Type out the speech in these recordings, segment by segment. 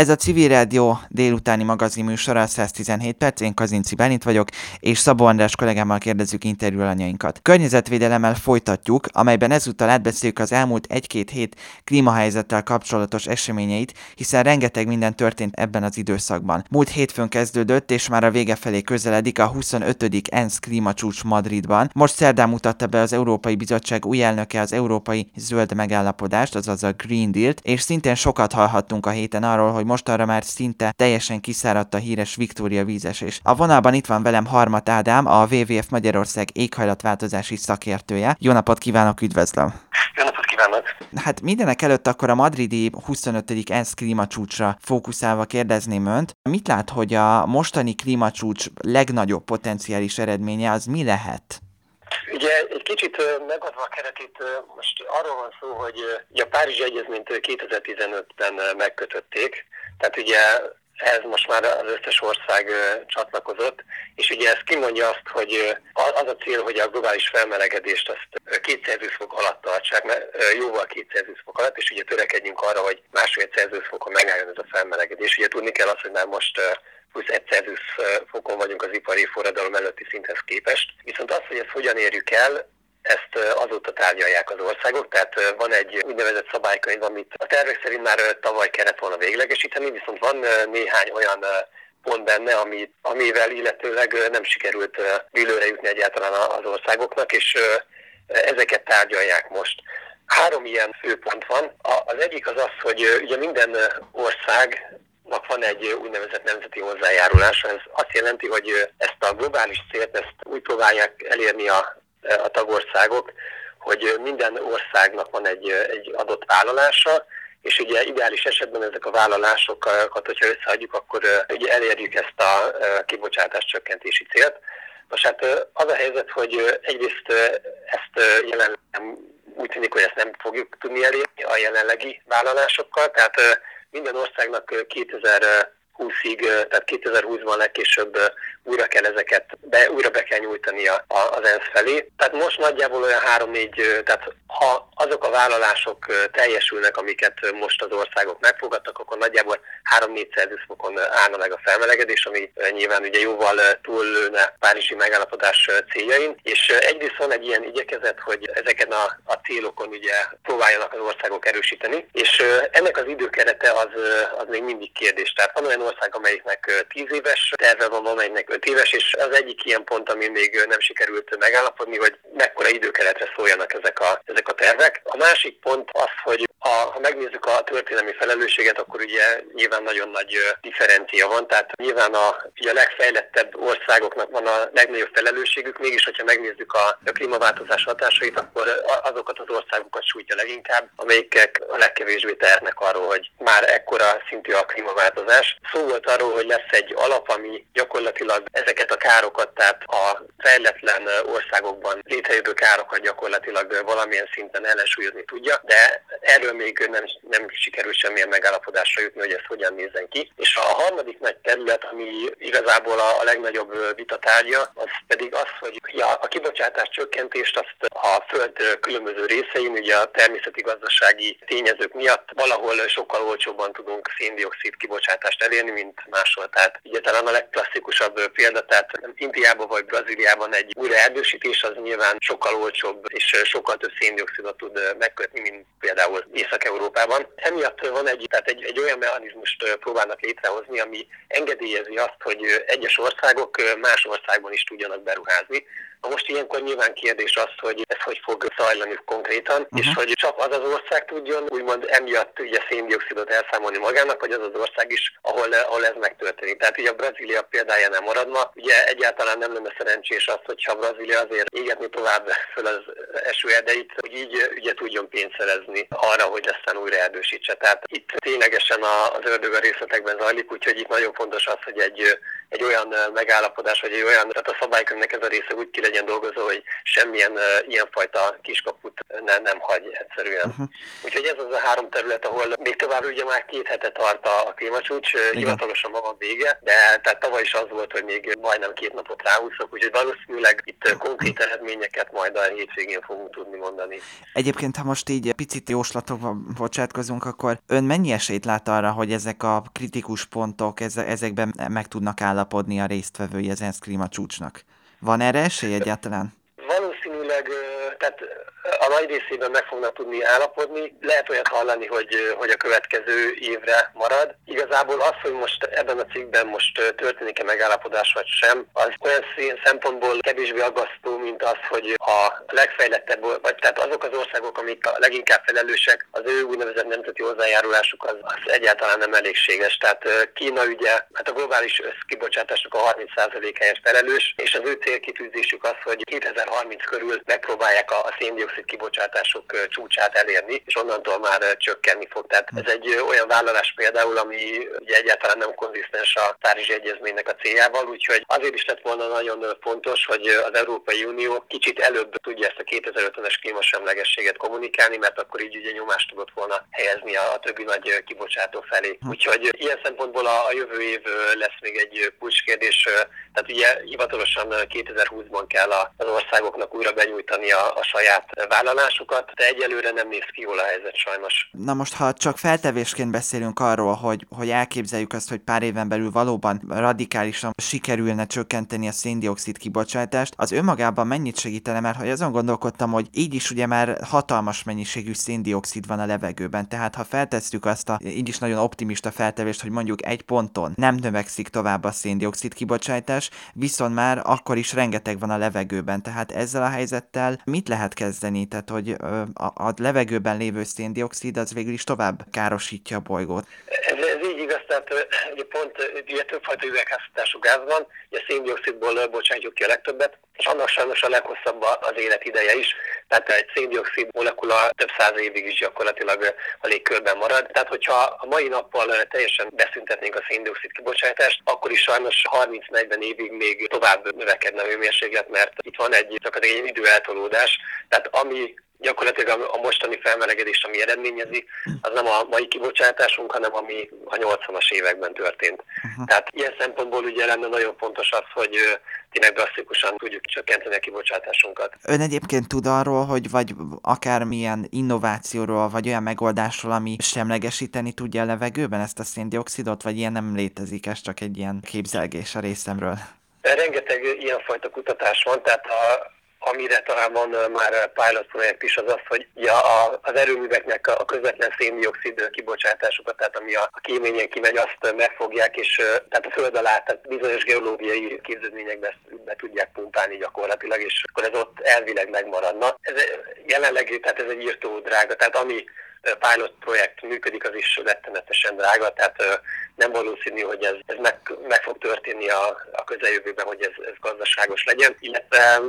Ez a Civil Rádió délutáni magazin műsora 117 perc, én Kazinci Bálint vagyok, és Szabó András kollégámmal kérdezzük interjú alanyainkat. Környezetvédelemmel folytatjuk, amelyben ezúttal átbeszéljük az elmúlt egy-két hét klímahelyzettel kapcsolatos eseményeit, hiszen rengeteg minden történt ebben az időszakban. Múlt hétfőn kezdődött, és már a vége felé közeledik a 25. ENSZ klímacsúcs Madridban. Most szerdán mutatta be az Európai Bizottság új elnöke az Európai Zöld Megállapodást, azaz a Green Deal-t, és szintén sokat hallhattunk a héten arról, hogy mostanra már szinte teljesen kiszáradt a híres Viktória vízesés. A vonalban itt van velem Harmat Ádám, a WWF Magyarország éghajlatváltozási szakértője. Jó napot kívánok, üdvözlöm! Jó napot kívánok! Hát mindenek előtt akkor a madridi 25. ENSZ klímacsúcsra fókuszálva kérdezném önt. Mit lát, hogy a mostani klímacsúcs legnagyobb potenciális eredménye az mi lehet? Ugye egy kicsit megadva a keretét, most arról van szó, hogy a Párizsi Egyezményt 2015-ben megkötötték, tehát ugye ehhez most már az összes ország csatlakozott, és ugye ez kimondja azt, hogy az a cél, hogy a globális felmelegedést azt két Celsius fok alatt tartsák, mert jóval két Celsius fok alatt, és ugye törekedjünk arra, hogy másfél Celsius fokon megálljon ez a felmelegedés. Ugye tudni kell azt, hogy már most plusz egy Celsius fokon vagyunk az ipari forradalom előtti szinthez képest. Viszont az, hogy ezt hogyan érjük el, ezt azóta tárgyalják az országok, tehát van egy úgynevezett szabálykönyv, amit a tervek szerint már tavaly kellett volna véglegesíteni, viszont van néhány olyan pont benne, ami, amivel illetőleg nem sikerült bilőre jutni egyáltalán az országoknak, és ezeket tárgyalják most. Három ilyen főpont van. Az egyik az az, hogy ugye minden ország van egy úgynevezett nemzeti hozzájárulása. Ez azt jelenti, hogy ezt a globális célt ezt úgy próbálják elérni a a tagországok, hogy minden országnak van egy, egy adott vállalása, és ugye ideális esetben ezek a vállalásokat, hogyha összeadjuk, akkor ugye elérjük ezt a kibocsátás csökkentési célt. Most hát az a helyzet, hogy egyrészt ezt jelenleg úgy tűnik, hogy ezt nem fogjuk tudni elérni a jelenlegi vállalásokkal, tehát minden országnak 2000 2020-ig, tehát 2020-ban legkésőbb újra kell ezeket, be, újra be kell nyújtani a, a, az ENSZ felé. Tehát most nagyjából olyan 3-4, tehát ha azok a vállalások teljesülnek, amiket most az országok megfogadtak, akkor nagyjából 3-4 Celsius fokon állna meg a felmelegedés, ami nyilván ugye jóval túllőne Párizsi megállapodás céljain. És egyrészt van egy ilyen igyekezet, hogy ezeken a, a célokon ugye próbáljanak az országok erősíteni, és ennek az időkerete az, az még mindig kérdés. Tehát van olyan ország, amelyiknek 10 éves terve van, amelyiknek 5 éves, és az egyik ilyen pont, ami még nem sikerült megállapodni, hogy mekkora időkeretre szóljanak ezek a, ezek a tervek. A másik pont az, hogy a, ha megnézzük a történelmi felelősséget, akkor ugye nyilván nagyon nagy differencia van, tehát nyilván a, ugye a legfejlettebb országoknak van a legnagyobb felelősségük, mégis, hogyha megnézzük a, a klímaváltozás hatásait, akkor azokat az országokat sújtja leginkább, amelyikek a legkevésbé tehetnek arról, hogy már ekkora szintű a klímaváltozás. Szó volt arról, hogy lesz egy alap, ami gyakorlatilag ezeket a károkat, tehát a fejletlen országokban létrejövő károkat gyakorlatilag valamilyen szinten ellensúlyozni tudja, de erről még nem, nem sikerült semmilyen megállapodásra jutni, hogy ez hogyan nézzen ki. És a harmadik nagy terület, ami igazából a, a legnagyobb vitatárgya, az pedig az, hogy ja, a kibocsátás csökkentést azt a Föld különböző részein, ugye a természeti gazdasági tényezők miatt valahol sokkal olcsóbban tudunk széndiokszid kibocsátást elérni, mint máshol. Tehát ugye talán a legklasszikusabb példa, tehát Indiában vagy Brazíliában egy újra erdősítés az nyilván sokkal olcsóbb és sokkal több széndiokszidot tud megkötni, mint például Észak-Európában. Emiatt van egy, tehát egy, egy olyan mechanizmust próbálnak létrehozni, ami engedélyezi azt, hogy egyes országok más országban is tudjanak beruházni. Most ilyenkor nyilván kérdés az, hogy ez hogy fog zajlani konkrétan, uh-huh. és hogy csak az az ország tudjon úgymond emiatt ugye széndiokszidot elszámolni magának, vagy az az ország is, ahol, ahol ez megtörténik. Tehát ugye a Brazília példája nem maradna. Ugye egyáltalán nem lenne szerencsés az, hogyha Brazília azért égetni tovább föl az esőerdeit, hogy így ugye tudjon pénzt szerezni arra, hogy aztán újra erdősítse. Tehát itt ténylegesen az ördög a részletekben zajlik, úgyhogy itt nagyon fontos az, hogy egy egy olyan megállapodás, vagy egy olyan, tehát a szabálykönyvnek ez a része úgy ki legyen dolgozó, hogy semmilyen ilyenfajta kiskaput ne, nem hagy egyszerűen. Uh-huh. Úgyhogy ez az a három terület, ahol még tovább ugye már két hete tart a klímacsúcs, Igen. hivatalosan ma van vége, de tehát tavaly is az volt, hogy még majdnem két napot ráhúzok, úgyhogy valószínűleg itt konkrét eredményeket majd a hétvégén fogunk tudni mondani. Egyébként, ha most így picit jóslatokba bocsátkozunk, akkor ön mennyi esélyt lát arra, hogy ezek a kritikus pontok ezekben meg tudnak állapodni a résztvevői az ENSZ klímacsúcsnak? Van erre esély egyáltalán? Valószínűleg, tehát a nagy részében meg fognak tudni állapodni. Lehet olyat hallani, hogy, hogy a következő évre marad. Igazából az, hogy most ebben a cikkben most történik-e megállapodás vagy sem, az olyan szempontból kevésbé aggasztó, mint az, hogy a legfejlettebb, vagy tehát azok az országok, amik a leginkább felelősek, az ő úgynevezett nemzeti hozzájárulásuk az, az egyáltalán nem elégséges. Tehát Kína ugye, hát a globális összkibocsátásnak a 30%-áért felelős, és az ő célkitűzésük az, hogy 2030 körül megpróbálják a, a széndiokszid kibocsátások csúcsát elérni, és onnantól már csökkenni fog. Tehát ez egy olyan vállalás például, ami ugye egyáltalán nem konzisztens a Párizsi Egyezménynek a céljával, úgyhogy azért is lett volna nagyon fontos, hogy az Európai Unió kicsit előbb tudja ezt a 2050-es klímasemlegességet kommunikálni, mert akkor így ugye nyomást tudott volna helyezni a, többi nagy kibocsátó felé. Hm. Úgyhogy ilyen szempontból a, a jövő év lesz még egy kulcskérdés, tehát ugye hivatalosan 2020-ban kell az országoknak újra benyújtani a, a saját vállalásokat, de egyelőre nem néz ki jól a helyzet sajnos. Na most, ha csak feltevésként beszélünk arról, hogy, hogy elképzeljük azt, hogy pár éven belül valóban radikálisan sikerülne csökkenteni a széndiokszid kibocsátást, az önmagában mennyit segítene, mert hogy azon gondolkodtam, hogy így is ugye már hatalmas mennyiségű széndiokszid van a levegőben, tehát ha feltesszük azt a így is nagyon optimista feltevést, hogy mondjuk egy ponton nem növekszik tovább a széndiokszid kibocsátás, viszont már akkor is rengeteg van a levegőben, tehát ezzel a helyzettel mit lehet kezdeni? Tehát, hogy a, a levegőben lévő széndiokszid az végül is tovább károsítja a bolygót. Ez, tehát ugye pont ugye többfajta üvegházhatású gáz van, ugye széndiokszidból bocsátjuk ki a legtöbbet, és annak sajnos a leghosszabb az életideje is, tehát egy széndiokszid molekula több száz évig is gyakorlatilag a légkörben marad. Tehát, hogyha a mai nappal teljesen beszüntetnénk a széndiokszid kibocsátást, akkor is sajnos 30-40 évig még tovább növekedne a hőmérséklet, mert itt van egy, csak egy időeltolódás. Tehát ami gyakorlatilag a mostani felmelegedést, ami eredményezi, az nem a mai kibocsátásunk, hanem ami a 80-as években történt. Uh-huh. Tehát ilyen szempontból ugye lenne nagyon fontos az, hogy tényleg drasztikusan tudjuk csökkenteni a kibocsátásunkat. Ön egyébként tud arról, hogy vagy akármilyen innovációról, vagy olyan megoldásról, ami semlegesíteni tudja a levegőben ezt a széndiokszidot, vagy ilyen nem létezik, ez csak egy ilyen képzelgés a részemről? Rengeteg ilyenfajta kutatás van, tehát a amire talán van már pilot projekt is, az az, hogy ja, az erőműveknek a közvetlen széndiokszid kibocsátásokat, tehát ami a kéményen kimegy, azt megfogják, és tehát a föld alá, tehát bizonyos geológiai képződményekbe ezt be tudják pumpálni gyakorlatilag, és akkor ez ott elvileg megmaradna. Ez jelenleg, tehát ez egy írtó drága, tehát ami pilot projekt működik, az is rettenetesen drága, tehát nem valószínű, hogy ez, ez meg, meg fog történni a, a közeljövőben, hogy ez, ez gazdaságos legyen, illetve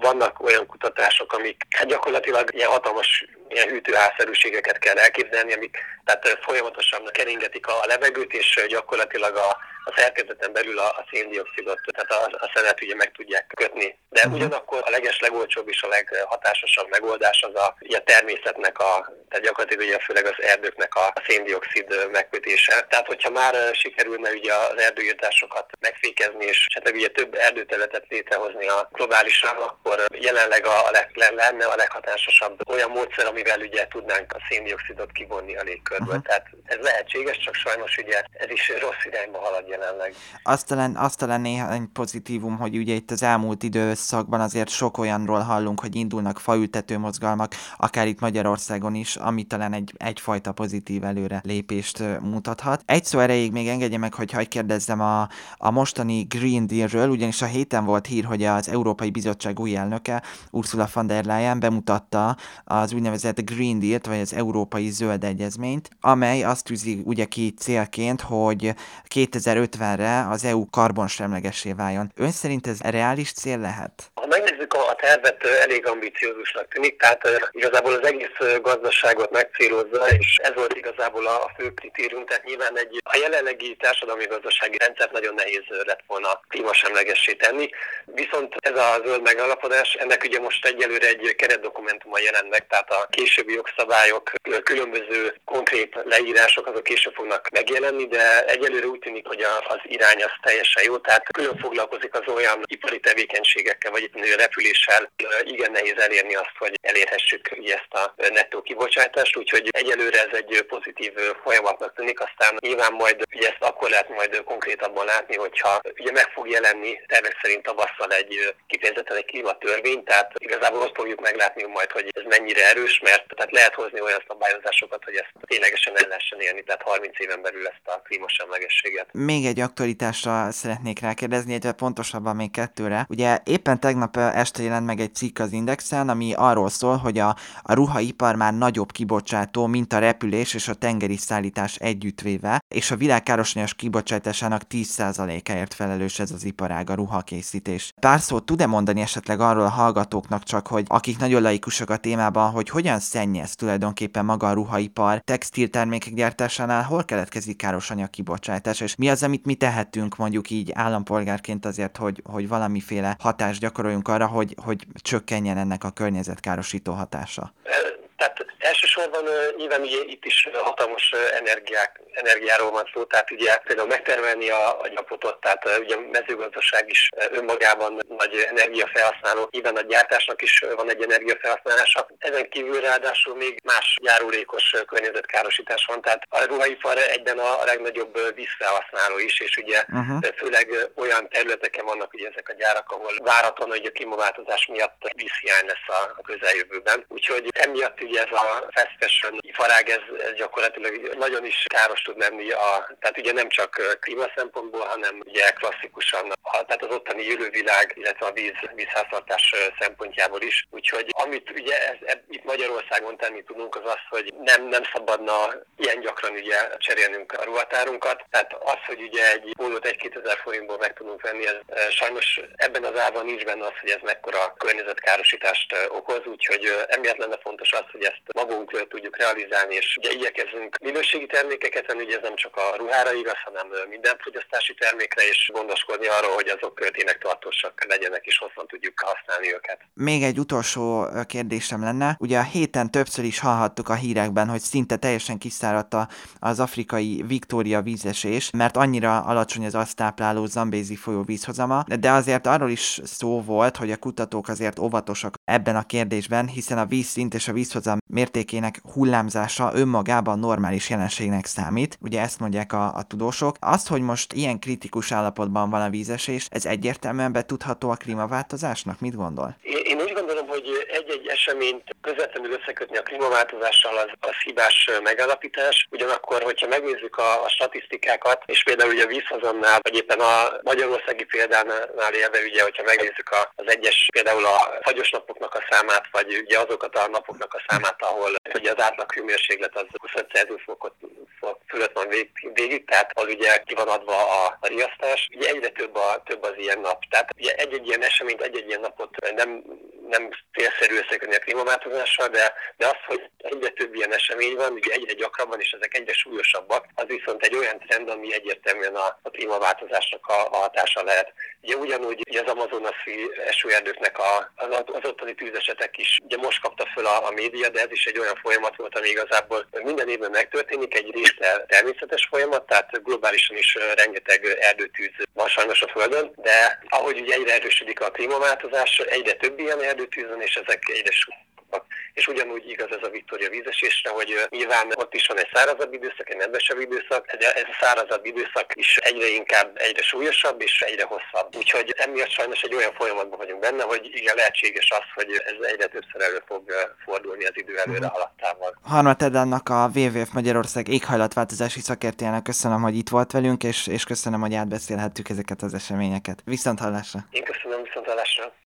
vannak olyan kutatások, amik hát gyakorlatilag ilyen hatalmas ilyen hűtőházszerűségeket kell elképzelni, amik tehát folyamatosan keringetik a levegőt, és gyakorlatilag a, a szerkezeten belül a, a széndiokszidot, tehát a, a szenet ugye meg tudják kötni. De uh-huh. ugyanakkor a leges legolcsóbb és a leghatásosabb megoldás az a, a természetnek, a, tehát gyakorlatilag ugye főleg az erdőknek a széndiokszid megkötése. Tehát hogyha már sikerülne ugye az erdőírtásokat megfékezni, és esetleg ugye több erdőterületet létrehozni a globálisan, akkor jelenleg a, leg, lenne a leghatásosabb olyan módszer, amivel ugye tudnánk a széndiokszidot kivonni a légkörből. Uh-huh. Tehát ez lehetséges, csak sajnos ugye ez is rossz irányba halad jelenleg. Azt talán, azt talán néhány pozitívum, hogy ugye itt az elmúlt időszakban azért sok olyanról hallunk, hogy indulnak faültető mozgalmak, akár itt Magyarországon is, ami talán egy, egyfajta pozitív előre lépést mutathat. Egy szó erejéig még engedje meg, hogy hagyj kérdezzem a, a mostani Green Deal-ről, ugyanis a héten volt hír, hogy az Európai Bizottság új elnöke, Ursula von der Leyen bemutatta az úgynevezett Green Deal-t, vagy az Európai Zöld Egyezményt, amely azt tűzi ugye ki célként, hogy 2050-re az EU karbonsemlegessé váljon. Ön szerint ez reális cél lehet? Megnézzük nézzük a tervet, elég ambiciózusnak tűnik, tehát igazából az egész gazdaságot megcélozza, és ez volt igazából a fő kritérium, tehát nyilván egy, a jelenlegi társadalmi gazdasági rendszert nagyon nehéz lett volna klímasemlegessé tenni, viszont ez a zöld megalapodás, ennek ugye most egyelőre egy keretdokumentuma jelent meg, tehát a későbbi jogszabályok, különböző konkrét leírások azok később fognak megjelenni, de egyelőre úgy tűnik, hogy az irány az teljesen jó, tehát külön foglalkozik az olyan ipari tevékenységekkel, vagy itt repüléssel igen nehéz elérni azt, hogy elérhessük ezt a nettó kibocsátást, úgyhogy egyelőre ez egy pozitív folyamatnak tűnik, aztán nyilván majd ugye ezt akkor lehet majd konkrétabban látni, hogyha ugye meg fog jelenni tervek szerint tavasszal egy kifejezetten egy klímatörvény, tehát igazából azt fogjuk meglátni majd, hogy ez mennyire erős, mert tehát lehet hozni olyan szabályozásokat, hogy ezt ténylegesen el lehessen élni, tehát 30 éven belül ezt a klímasemlegességet. Még egy aktualitásra szeretnék rákérdezni, illetve pontosabban még kettőre. Ugye éppen tegnap este jelent meg egy cikk az Indexen, ami arról szól, hogy a, a ruhaipar már nagyobb kibocsátó, mint a repülés és a tengeri szállítás együttvéve, és a világ károsanyagos kibocsátásának 10%-áért felelős ez az iparág, a ruhakészítés. Pár szót tud-e mondani esetleg arról a hallgatóknak csak, hogy akik nagyon laikusok a témában, hogy hogyan szennyez tulajdonképpen maga a ruhaipar, textiltermékek gyártásánál hol keletkezik károsanyag kibocsátás, és mi az, amit mi tehetünk mondjuk így állampolgárként azért, hogy, hogy valamiféle hatást gyakoroljunk arra, hogy, hogy csökkenjen ennek a környezetkárosító hatása? Tehát elsősorban nyilván ugye itt is hatalmas energiák, energiáról van szó, tehát ugye például megtermelni a, a gyapotot, tehát ugye a mezőgazdaság is önmagában nagy energiafelhasználó, nyilván a gyártásnak is van egy energiafelhasználása. Ezen kívül ráadásul még más járulékos környezetkárosítás van, tehát a ruhaipar egyben a legnagyobb vízfelhasználó is, és ugye uh-huh. főleg olyan területeken vannak ugye ezek a gyárak, ahol váratlan, hogy a klímaváltozás miatt vízhiány lesz a közeljövőben. Úgyhogy emiatt ugye ez a fast fashion iparág, ez, ez gyakorlatilag nagyon is káros tud lenni, a, tehát ugye nem csak klíma szempontból, hanem ugye klasszikusan, tehát az ottani élővilág, illetve a víz, vízháztartás szempontjából is. Úgyhogy amit ugye ez, ez, itt Magyarországon tenni tudunk, az az, hogy nem, nem szabadna ilyen gyakran ugye cserélnünk a ruhatárunkat. Tehát az, hogy ugye egy pólót egy-két ezer forintból meg tudunk venni, ez sajnos ebben az árban nincs benne az, hogy ez mekkora környezetkárosítást okoz, úgyhogy emiatt lenne fontos az, hogy ezt magunk tudjuk realizálni, és ugye igyekezzünk minőségi termékeket venni, ugye ez nem csak a ruhára igaz, hanem minden fogyasztási termékre, és gondoskodni arról, hogy azok tényleg tartósak legyenek, és hosszan tudjuk használni őket. Még egy utolsó kérdésem lenne. Ugye a héten többször is hallhattuk a hírekben, hogy szinte teljesen kiszáradt az afrikai Viktória vízesés, mert annyira alacsony az azt tápláló Zambézi folyó vízhozama, de azért arról is szó volt, hogy a kutatók azért óvatosak ebben a kérdésben, hiszen a vízszint és a vízhozam mértékének hullámzása önmagában normális jelenségnek számít, ugye ezt mondják a, a tudósok. Azt, hogy most ilyen kritikus állapotban van a vízesés, ez egyértelműen betudható a klímaváltozásnak? Mit gondol? Én úgy gondolom, hogy egy-egy eseményt közvetlenül összekötni a klímaváltozással az, az hibás megállapítás. Ugyanakkor, hogyha megnézzük a, a statisztikákat, és például ugye a vízhozamnál, vagy éppen a magyarországi példánál élve, ugye, hogyha megnézzük a, az egyes, például a fagyos napoknak a számát, vagy ugye azokat a napoknak a számát, ahol ugye az átlag hőmérséklet az 25 Celsius fokot fölött van vég, végig, tehát az ugye ki van adva a, a riasztás. Ugye egyre több, a, több az ilyen nap. Tehát ugye egy-egy ilyen eseményt, egy-egy ilyen napot nem nem célszerű összekötni a klímaváltozással, de, de az, hogy egyre több ilyen esemény van, ugye egyre gyakrabban, és ezek egyre súlyosabbak, az viszont egy olyan trend, ami egyértelműen a, a klímaváltozásnak a, a hatása lehet. Ugye ugyanúgy ugye az amazonaszi esőerdőknek a, az, az ottani tűzesetek is ugye most kapta föl a, a média, de ez is egy olyan folyamat volt, ami igazából minden évben megtörténik, egy részt természetes folyamat, tehát globálisan is rengeteg erdőtűz van sajnos a Földön, de ahogy ugye egyre erősödik a klímaváltozás, egyre több ilyen erdőtűz és ezek egyre és ugyanúgy igaz ez a Viktória vízesésre, hogy nyilván ott is van egy szárazabb időszak, egy nedvesebb időszak, de ez a szárazabb időszak is egyre inkább egyre súlyosabb és egyre hosszabb. Úgyhogy emiatt sajnos egy olyan folyamatban vagyunk benne, hogy igen, lehetséges az, hogy ez egyre többször elő fog fordulni az idő előre uh-huh. haladtával. Harmat Edának a WWF Magyarország éghajlatváltozási szakértőjének köszönöm, hogy itt volt velünk, és, és köszönöm, hogy átbeszélhettük ezeket az eseményeket. Viszont hallásra! Én köszönöm, viszont hallásra!